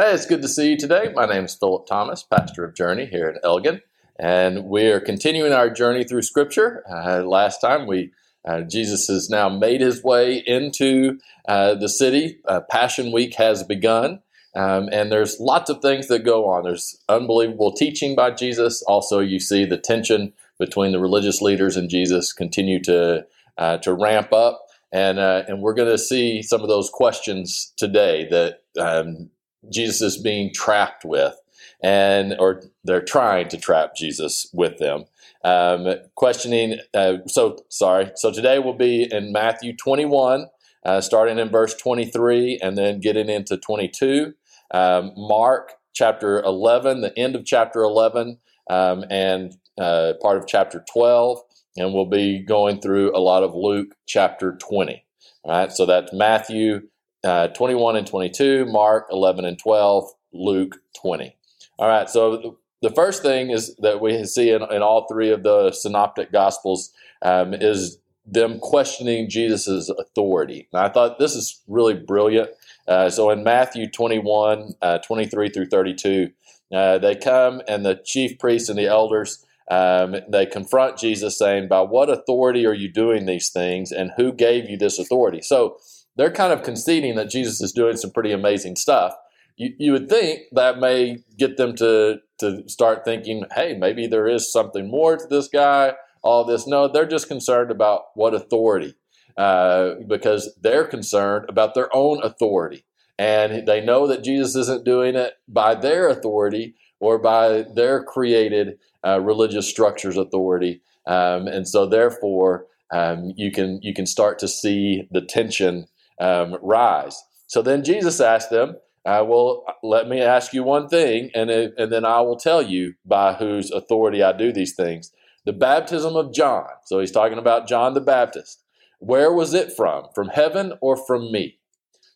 Hey, it's good to see you today. My name is Philip Thomas, pastor of Journey here in Elgin, and we are continuing our journey through Scripture. Uh, last time we uh, Jesus has now made his way into uh, the city. Uh, Passion Week has begun, um, and there's lots of things that go on. There's unbelievable teaching by Jesus. Also, you see the tension between the religious leaders and Jesus continue to uh, to ramp up, and uh, and we're going to see some of those questions today that um, Jesus is being trapped with, and or they're trying to trap Jesus with them. Um, questioning. Uh, so sorry. So today we'll be in Matthew 21, uh, starting in verse 23, and then getting into 22. Um, Mark chapter 11, the end of chapter 11, um, and uh, part of chapter 12, and we'll be going through a lot of Luke chapter 20. All right. So that's Matthew uh, 21 and 22, Mark 11 and 12, Luke 20. All right, so the first thing is that we see in, in all three of the synoptic gospels um, is them questioning Jesus' authority. And I thought this is really brilliant. Uh, so in Matthew 21, uh, 23 through 32, uh, they come and the chief priests and the elders um, they confront Jesus, saying, "By what authority are you doing these things, and who gave you this authority?" So they're kind of conceding that Jesus is doing some pretty amazing stuff. You, you would think that may get them to, to start thinking, hey, maybe there is something more to this guy, all this. No, they're just concerned about what authority, uh, because they're concerned about their own authority. And they know that Jesus isn't doing it by their authority or by their created uh, religious structures authority. Um, and so, therefore, um, you can you can start to see the tension um, rise. So then Jesus asked them, uh, Well, let me ask you one thing, and, it, and then I will tell you by whose authority I do these things. The baptism of John. So he's talking about John the Baptist. Where was it from? From heaven or from me?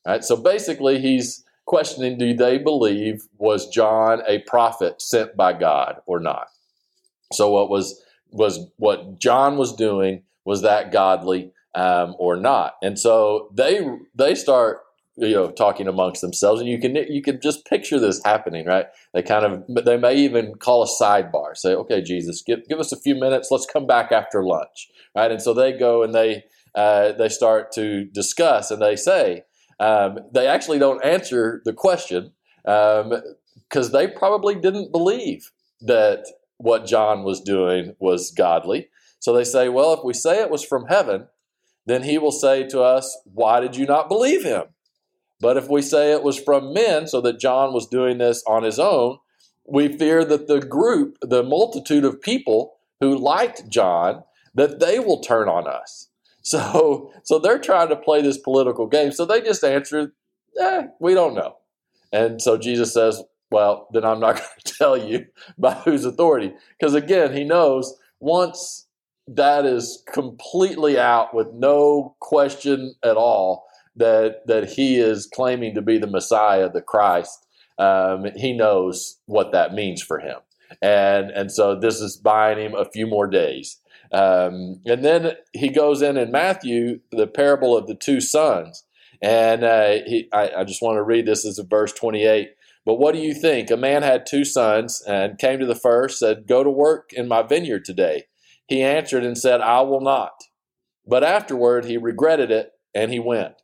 All right, so basically, he's questioning do they believe was John a prophet sent by God or not? So what was was what John was doing was that godly? Um, or not. And so they they start you know talking amongst themselves, and you can you can just picture this happening, right? They kind of they may even call a sidebar, say, "Okay, Jesus, give give us a few minutes. Let's come back after lunch." Right? And so they go and they uh, they start to discuss, and they say um, they actually don't answer the question because um, they probably didn't believe that what John was doing was godly. So they say, well, if we say it was from heaven, then he will say to us, Why did you not believe him? But if we say it was from men, so that John was doing this on his own, we fear that the group, the multitude of people who liked John, that they will turn on us. So, so they're trying to play this political game. So they just answer, eh, we don't know. And so Jesus says, well, then I'm not going to tell you by whose authority. Because again, he knows once that is completely out with no question at all that that he is claiming to be the Messiah, the Christ. Um, he knows what that means for him, and and so this is buying him a few more days. Um, and then he goes in in Matthew the parable of the two sons, and uh, he, I, I just want to read this as a verse twenty eight. But what do you think? A man had two sons and came to the first, said, Go to work in my vineyard today. He answered and said, I will not. But afterward he regretted it and he went.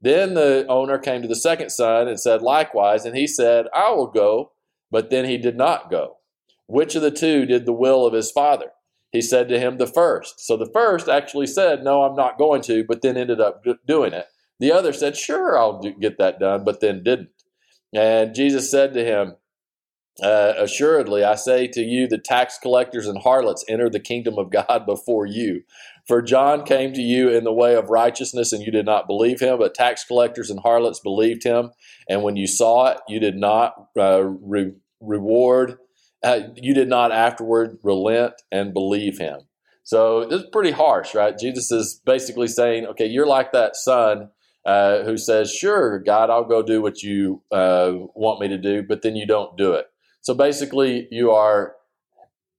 Then the owner came to the second son and said likewise, and he said, I will go. But then he did not go. Which of the two did the will of his father? He said to him, The first. So the first actually said, No, I'm not going to, but then ended up doing it. The other said, Sure, I'll do, get that done, but then didn't. And Jesus said to him, uh, assuredly, I say to you, the tax collectors and harlots enter the kingdom of God before you. For John came to you in the way of righteousness, and you did not believe him, but tax collectors and harlots believed him. And when you saw it, you did not uh, re- reward, uh, you did not afterward relent and believe him. So this is pretty harsh, right? Jesus is basically saying, okay, you're like that son uh, who says, Sure, God, I'll go do what you uh, want me to do, but then you don't do it. So basically, you are,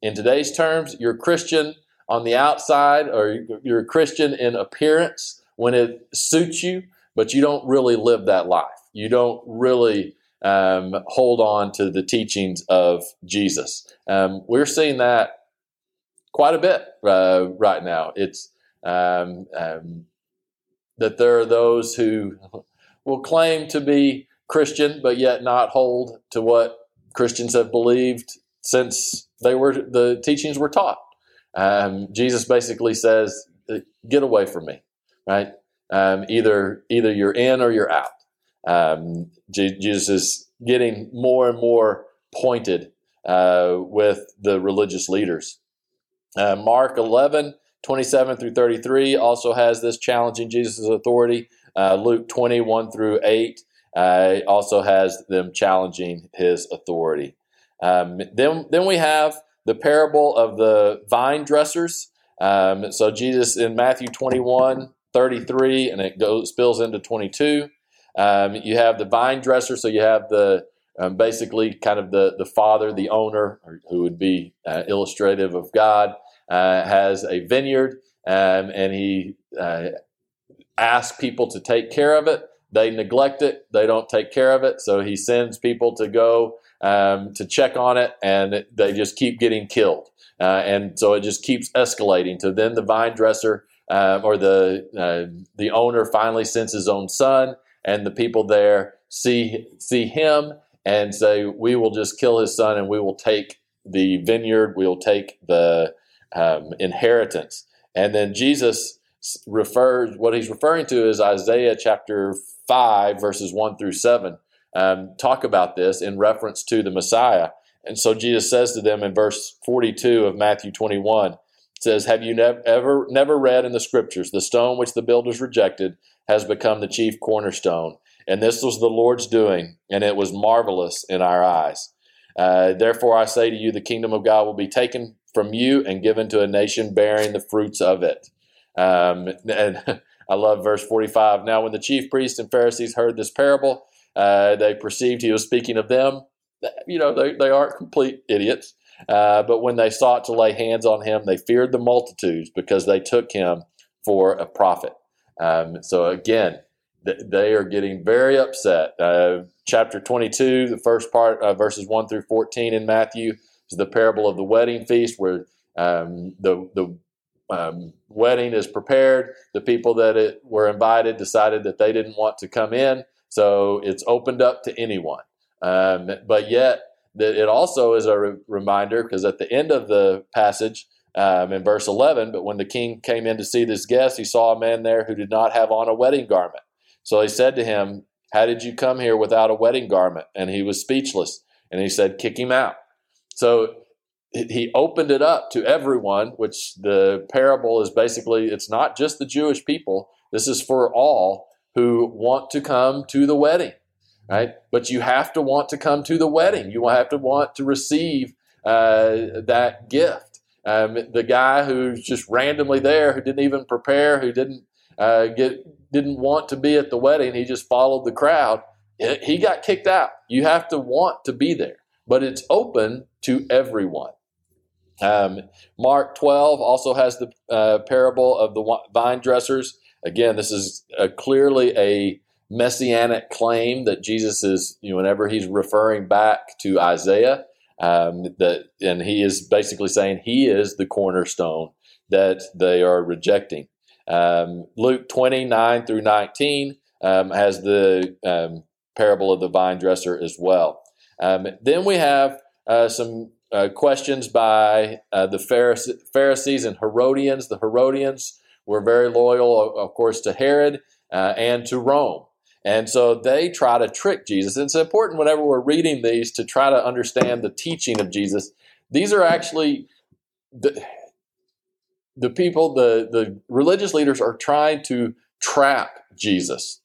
in today's terms, you're Christian on the outside, or you're a Christian in appearance when it suits you, but you don't really live that life. You don't really um, hold on to the teachings of Jesus. Um, we're seeing that quite a bit uh, right now. It's um, um, that there are those who will claim to be Christian, but yet not hold to what Christians have believed since they were the teachings were taught. Um, Jesus basically says, "Get away from me." Right? Um, either either you're in or you're out. Um, Jesus is getting more and more pointed uh, with the religious leaders. Uh, Mark 11, 27 through 33 also has this challenging Jesus' authority. Uh, Luke 21 through 8 uh, also has them challenging his authority. Um, then, then we have the parable of the vine dressers. Um, so Jesus in Matthew 21, 33, and it goes spills into 22. Um, you have the vine dresser, so you have the um, basically kind of the the father, the owner, who would be uh, illustrative of God, uh, has a vineyard, um, and he uh, asks people to take care of it. They neglect it. They don't take care of it. So he sends people to go um, to check on it, and they just keep getting killed. Uh, and so it just keeps escalating. So then the vine dresser uh, or the uh, the owner finally sends his own son, and the people there see see him and say, "We will just kill his son, and we will take the vineyard. We will take the um, inheritance." And then Jesus refers what he's referring to is Isaiah chapter 5, verses 1 through 7, um, talk about this in reference to the Messiah. And so Jesus says to them in verse 42 of Matthew 21, says, Have you nev- ever never read in the scriptures, the stone which the builders rejected has become the chief cornerstone? And this was the Lord's doing, and it was marvelous in our eyes. Uh, Therefore, I say to you, the kingdom of God will be taken from you and given to a nation bearing the fruits of it. Um, and I love verse 45. Now, when the chief priests and Pharisees heard this parable, uh, they perceived he was speaking of them. You know, they, they aren't complete idiots. Uh, but when they sought to lay hands on him, they feared the multitudes because they took him for a prophet. Um, so again, th- they are getting very upset. Uh, chapter 22, the first part, uh, verses 1 through 14 in Matthew, is the parable of the wedding feast where um, the, the um, wedding is prepared. The people that it, were invited decided that they didn't want to come in, so it's opened up to anyone. Um, but yet, it also is a re- reminder because at the end of the passage, um, in verse 11, but when the king came in to see this guest, he saw a man there who did not have on a wedding garment. So he said to him, How did you come here without a wedding garment? And he was speechless. And he said, Kick him out. So he opened it up to everyone, which the parable is basically, it's not just the Jewish people. This is for all who want to come to the wedding, right? But you have to want to come to the wedding. You have to want to receive uh, that gift. Um, the guy who's just randomly there, who didn't even prepare, who didn't uh, get, didn't want to be at the wedding, he just followed the crowd. He got kicked out. You have to want to be there, but it's open to everyone. Um, Mark 12 also has the uh, parable of the vine dressers. Again, this is a, clearly a messianic claim that Jesus is, you know, whenever he's referring back to Isaiah, um, that and he is basically saying he is the cornerstone that they are rejecting. Um, Luke 29 through 19 um, has the um, parable of the vine dresser as well. Um, then we have uh, some uh, questions by uh, the Pharisees and Herodians. The Herodians were very loyal, of course, to Herod uh, and to Rome. And so they try to trick Jesus. It's important whenever we're reading these to try to understand the teaching of Jesus. These are actually the, the people, the, the religious leaders are trying to trap Jesus.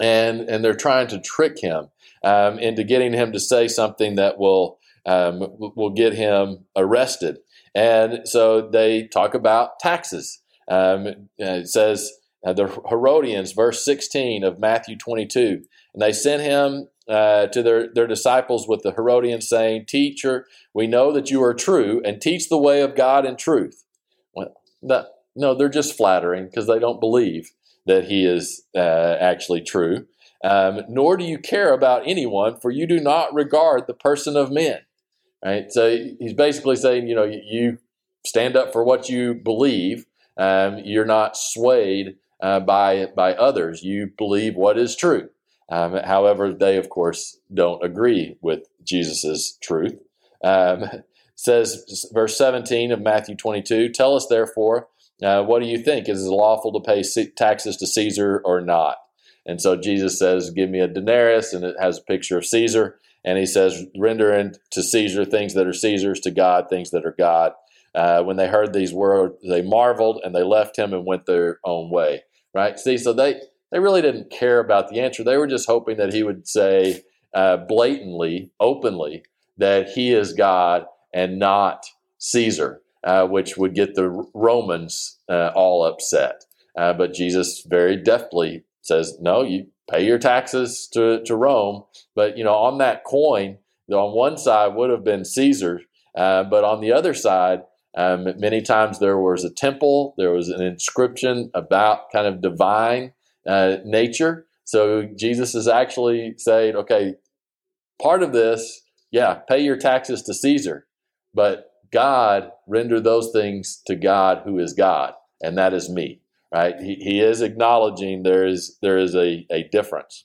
And, and they're trying to trick him um, into getting him to say something that will um, will get him arrested. And so they talk about taxes. Um, it says uh, the Herodians, verse 16 of Matthew 22. And they sent him uh, to their, their disciples with the Herodians, saying, Teacher, we know that you are true and teach the way of God in truth. Well, no, no they're just flattering because they don't believe that he is uh, actually true. Um, nor do you care about anyone, for you do not regard the person of men. Right? So he's basically saying, you know, you stand up for what you believe. Um, you're not swayed uh, by by others. You believe what is true. Um, however, they of course don't agree with Jesus's truth. Um, says verse 17 of Matthew 22. Tell us therefore, uh, what do you think? Is it lawful to pay taxes to Caesar or not? And so Jesus says, Give me a denarius, and it has a picture of Caesar. And he says, Render to Caesar things that are Caesar's, to God things that are God. Uh, when they heard these words, they marveled and they left him and went their own way. Right? See, so they they really didn't care about the answer. They were just hoping that he would say uh, blatantly, openly, that he is God and not Caesar, uh, which would get the Romans uh, all upset. Uh, but Jesus very deftly says, no, you pay your taxes to, to Rome. But, you know, on that coin, on one side would have been Caesar, uh, but on the other side, um, many times there was a temple, there was an inscription about kind of divine uh, nature. So Jesus is actually saying, okay, part of this, yeah, pay your taxes to Caesar, but God render those things to God who is God, and that is me right? He, he is acknowledging there is there is a, a difference.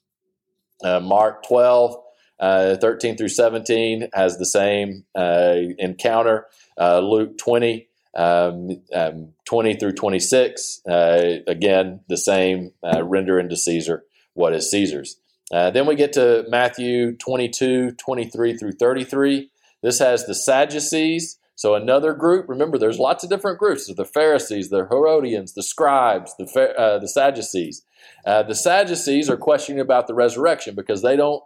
Uh, Mark 12, uh, 13 through 17 has the same uh, encounter. Uh, Luke 20, um, um, 20 through 26, uh, again, the same, uh, render into Caesar what is Caesar's. then we get to Matthew 22, 23 through 33. This has the Sadducees so another group, remember, there's lots of different groups. The Pharisees, the Herodians, the scribes, the, uh, the Sadducees. Uh, the Sadducees are questioning about the resurrection because they don't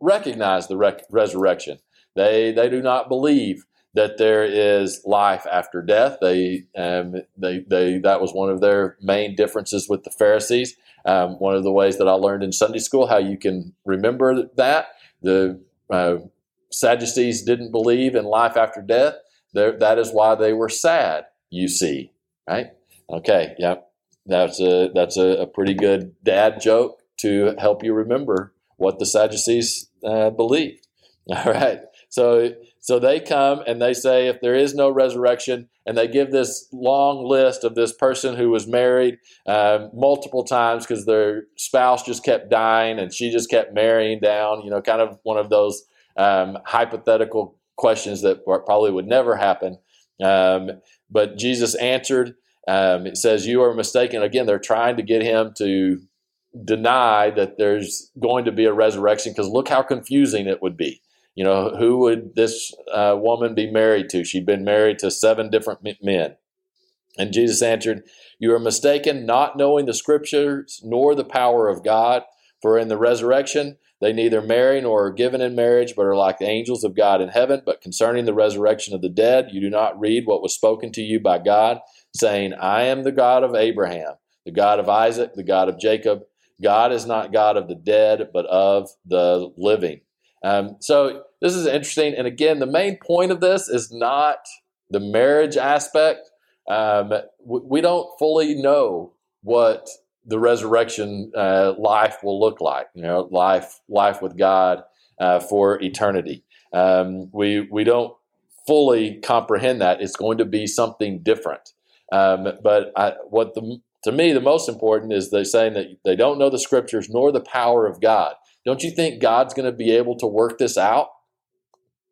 recognize the rec- resurrection. They, they do not believe that there is life after death. They, um, they, they, that was one of their main differences with the Pharisees. Um, one of the ways that I learned in Sunday school how you can remember that. The uh, Sadducees didn't believe in life after death that is why they were sad, you see, right? Okay, yeah, that's a that's a, a pretty good dad joke to help you remember what the Sadducees uh, believed. All right, so so they come and they say if there is no resurrection, and they give this long list of this person who was married uh, multiple times because their spouse just kept dying and she just kept marrying down. You know, kind of one of those um, hypothetical questions that probably would never happen. Um, but Jesus answered. Um, it says, You are mistaken. Again, they're trying to get him to deny that there's going to be a resurrection because look how confusing it would be. You know, who would this uh, woman be married to? She'd been married to seven different men. And Jesus answered, You are mistaken, not knowing the scriptures nor the power of God. For in the resurrection, they neither marry nor are given in marriage, but are like the angels of God in heaven. But concerning the resurrection of the dead, you do not read what was spoken to you by God, saying, I am the God of Abraham, the God of Isaac, the God of Jacob. God is not God of the dead, but of the living. Um, so this is interesting. And again, the main point of this is not the marriage aspect. Um, we don't fully know what the resurrection uh, life will look like. You know, life life with God uh, for eternity. Um, we we don't fully comprehend that. It's going to be something different. Um, but I, what the to me the most important is they saying that they don't know the scriptures nor the power of God. Don't you think God's going to be able to work this out?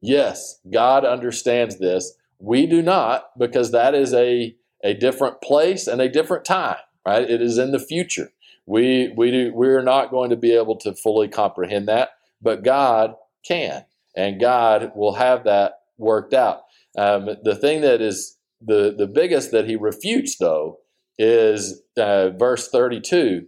Yes, God understands this. We do not because that is a a different place and a different time right? It is in the future. We we do we're not going to be able to fully comprehend that, but God can, and God will have that worked out. Um, the thing that is the the biggest that he refutes though is uh, verse 32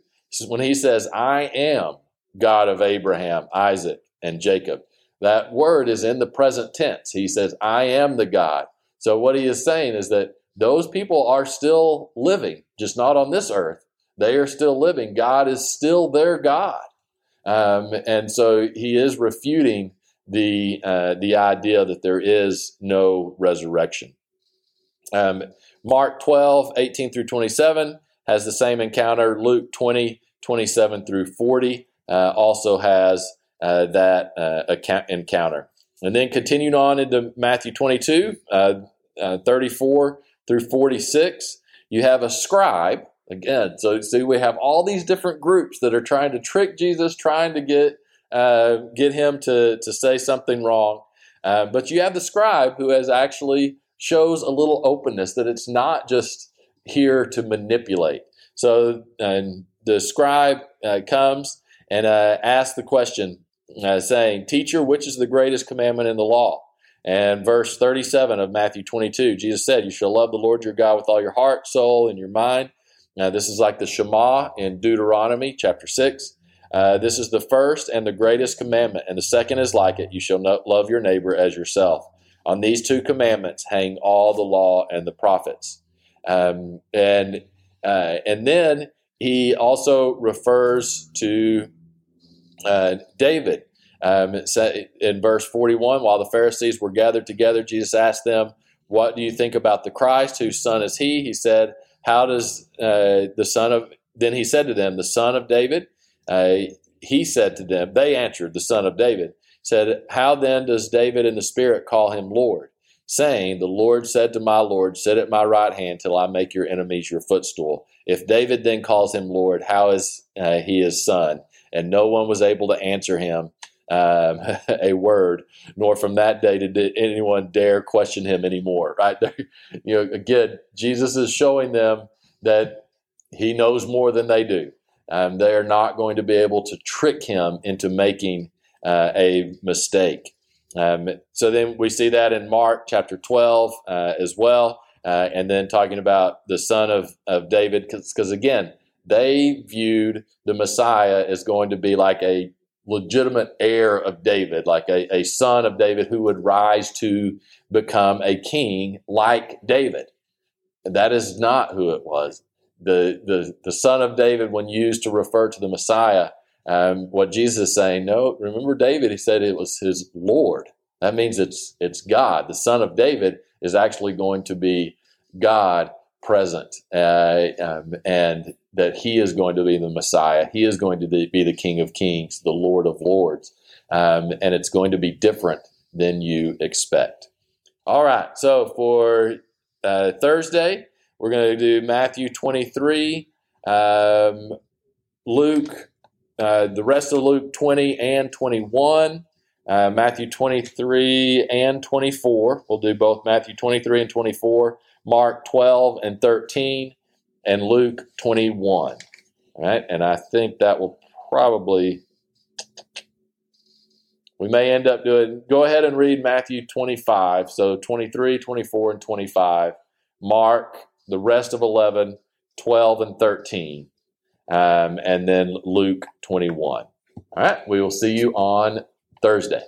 when he says i am god of abraham isaac and jacob that word is in the present tense he says i am the god so what he is saying is that those people are still living, just not on this earth. They are still living. God is still their God. Um, and so he is refuting the, uh, the idea that there is no resurrection. Um, Mark 12, 18 through 27 has the same encounter. Luke 20, 27 through 40 uh, also has uh, that uh, account- encounter. And then continuing on into Matthew 22, uh, uh, 34 through 46, you have a scribe. Again, so see, we have all these different groups that are trying to trick Jesus, trying to get uh, get him to, to say something wrong. Uh, but you have the scribe who has actually shows a little openness that it's not just here to manipulate. So and the scribe uh, comes and uh, asks the question, uh, saying, Teacher, which is the greatest commandment in the law? And verse 37 of Matthew 22, Jesus said, You shall love the Lord your God with all your heart, soul, and your mind. Now, this is like the Shema in Deuteronomy chapter 6. Uh, this is the first and the greatest commandment, and the second is like it you shall love your neighbor as yourself. On these two commandments hang all the law and the prophets. Um, and, uh, and then he also refers to uh, David. Um, in verse 41, while the Pharisees were gathered together, Jesus asked them, What do you think about the Christ? Whose son is he? He said, How does uh, the son of, then he said to them, The son of David? Uh, he said to them, They answered, The son of David. Said, How then does David in the Spirit call him Lord? Saying, The Lord said to my Lord, Sit at my right hand till I make your enemies your footstool. If David then calls him Lord, how is uh, he his son? and no one was able to answer him um, a word, nor from that day did anyone dare question him anymore. Right? you know, again, Jesus is showing them that he knows more than they do. Um, they are not going to be able to trick him into making uh, a mistake. Um, so then we see that in Mark chapter 12 uh, as well. Uh, and then talking about the son of, of David, because again, they viewed the Messiah as going to be like a legitimate heir of David, like a, a son of David who would rise to become a king like David. That is not who it was. The, the, the son of David, when used to refer to the Messiah, um, what Jesus is saying, no, remember David, he said it was his Lord. That means it's, it's God. The son of David is actually going to be God present. Uh, um, and that he is going to be the Messiah. He is going to be the King of Kings, the Lord of Lords. Um, and it's going to be different than you expect. All right, so for uh, Thursday, we're going to do Matthew 23, um, Luke, uh, the rest of Luke 20 and 21, uh, Matthew 23 and 24. We'll do both Matthew 23 and 24, Mark 12 and 13, and Luke 21. All right, and I think that will probably we may end up doing go ahead and read Matthew 25, so 23, 24 and 25, Mark the rest of 11, 12 and 13, um, and then Luke 21. All right, we will see you on Thursday.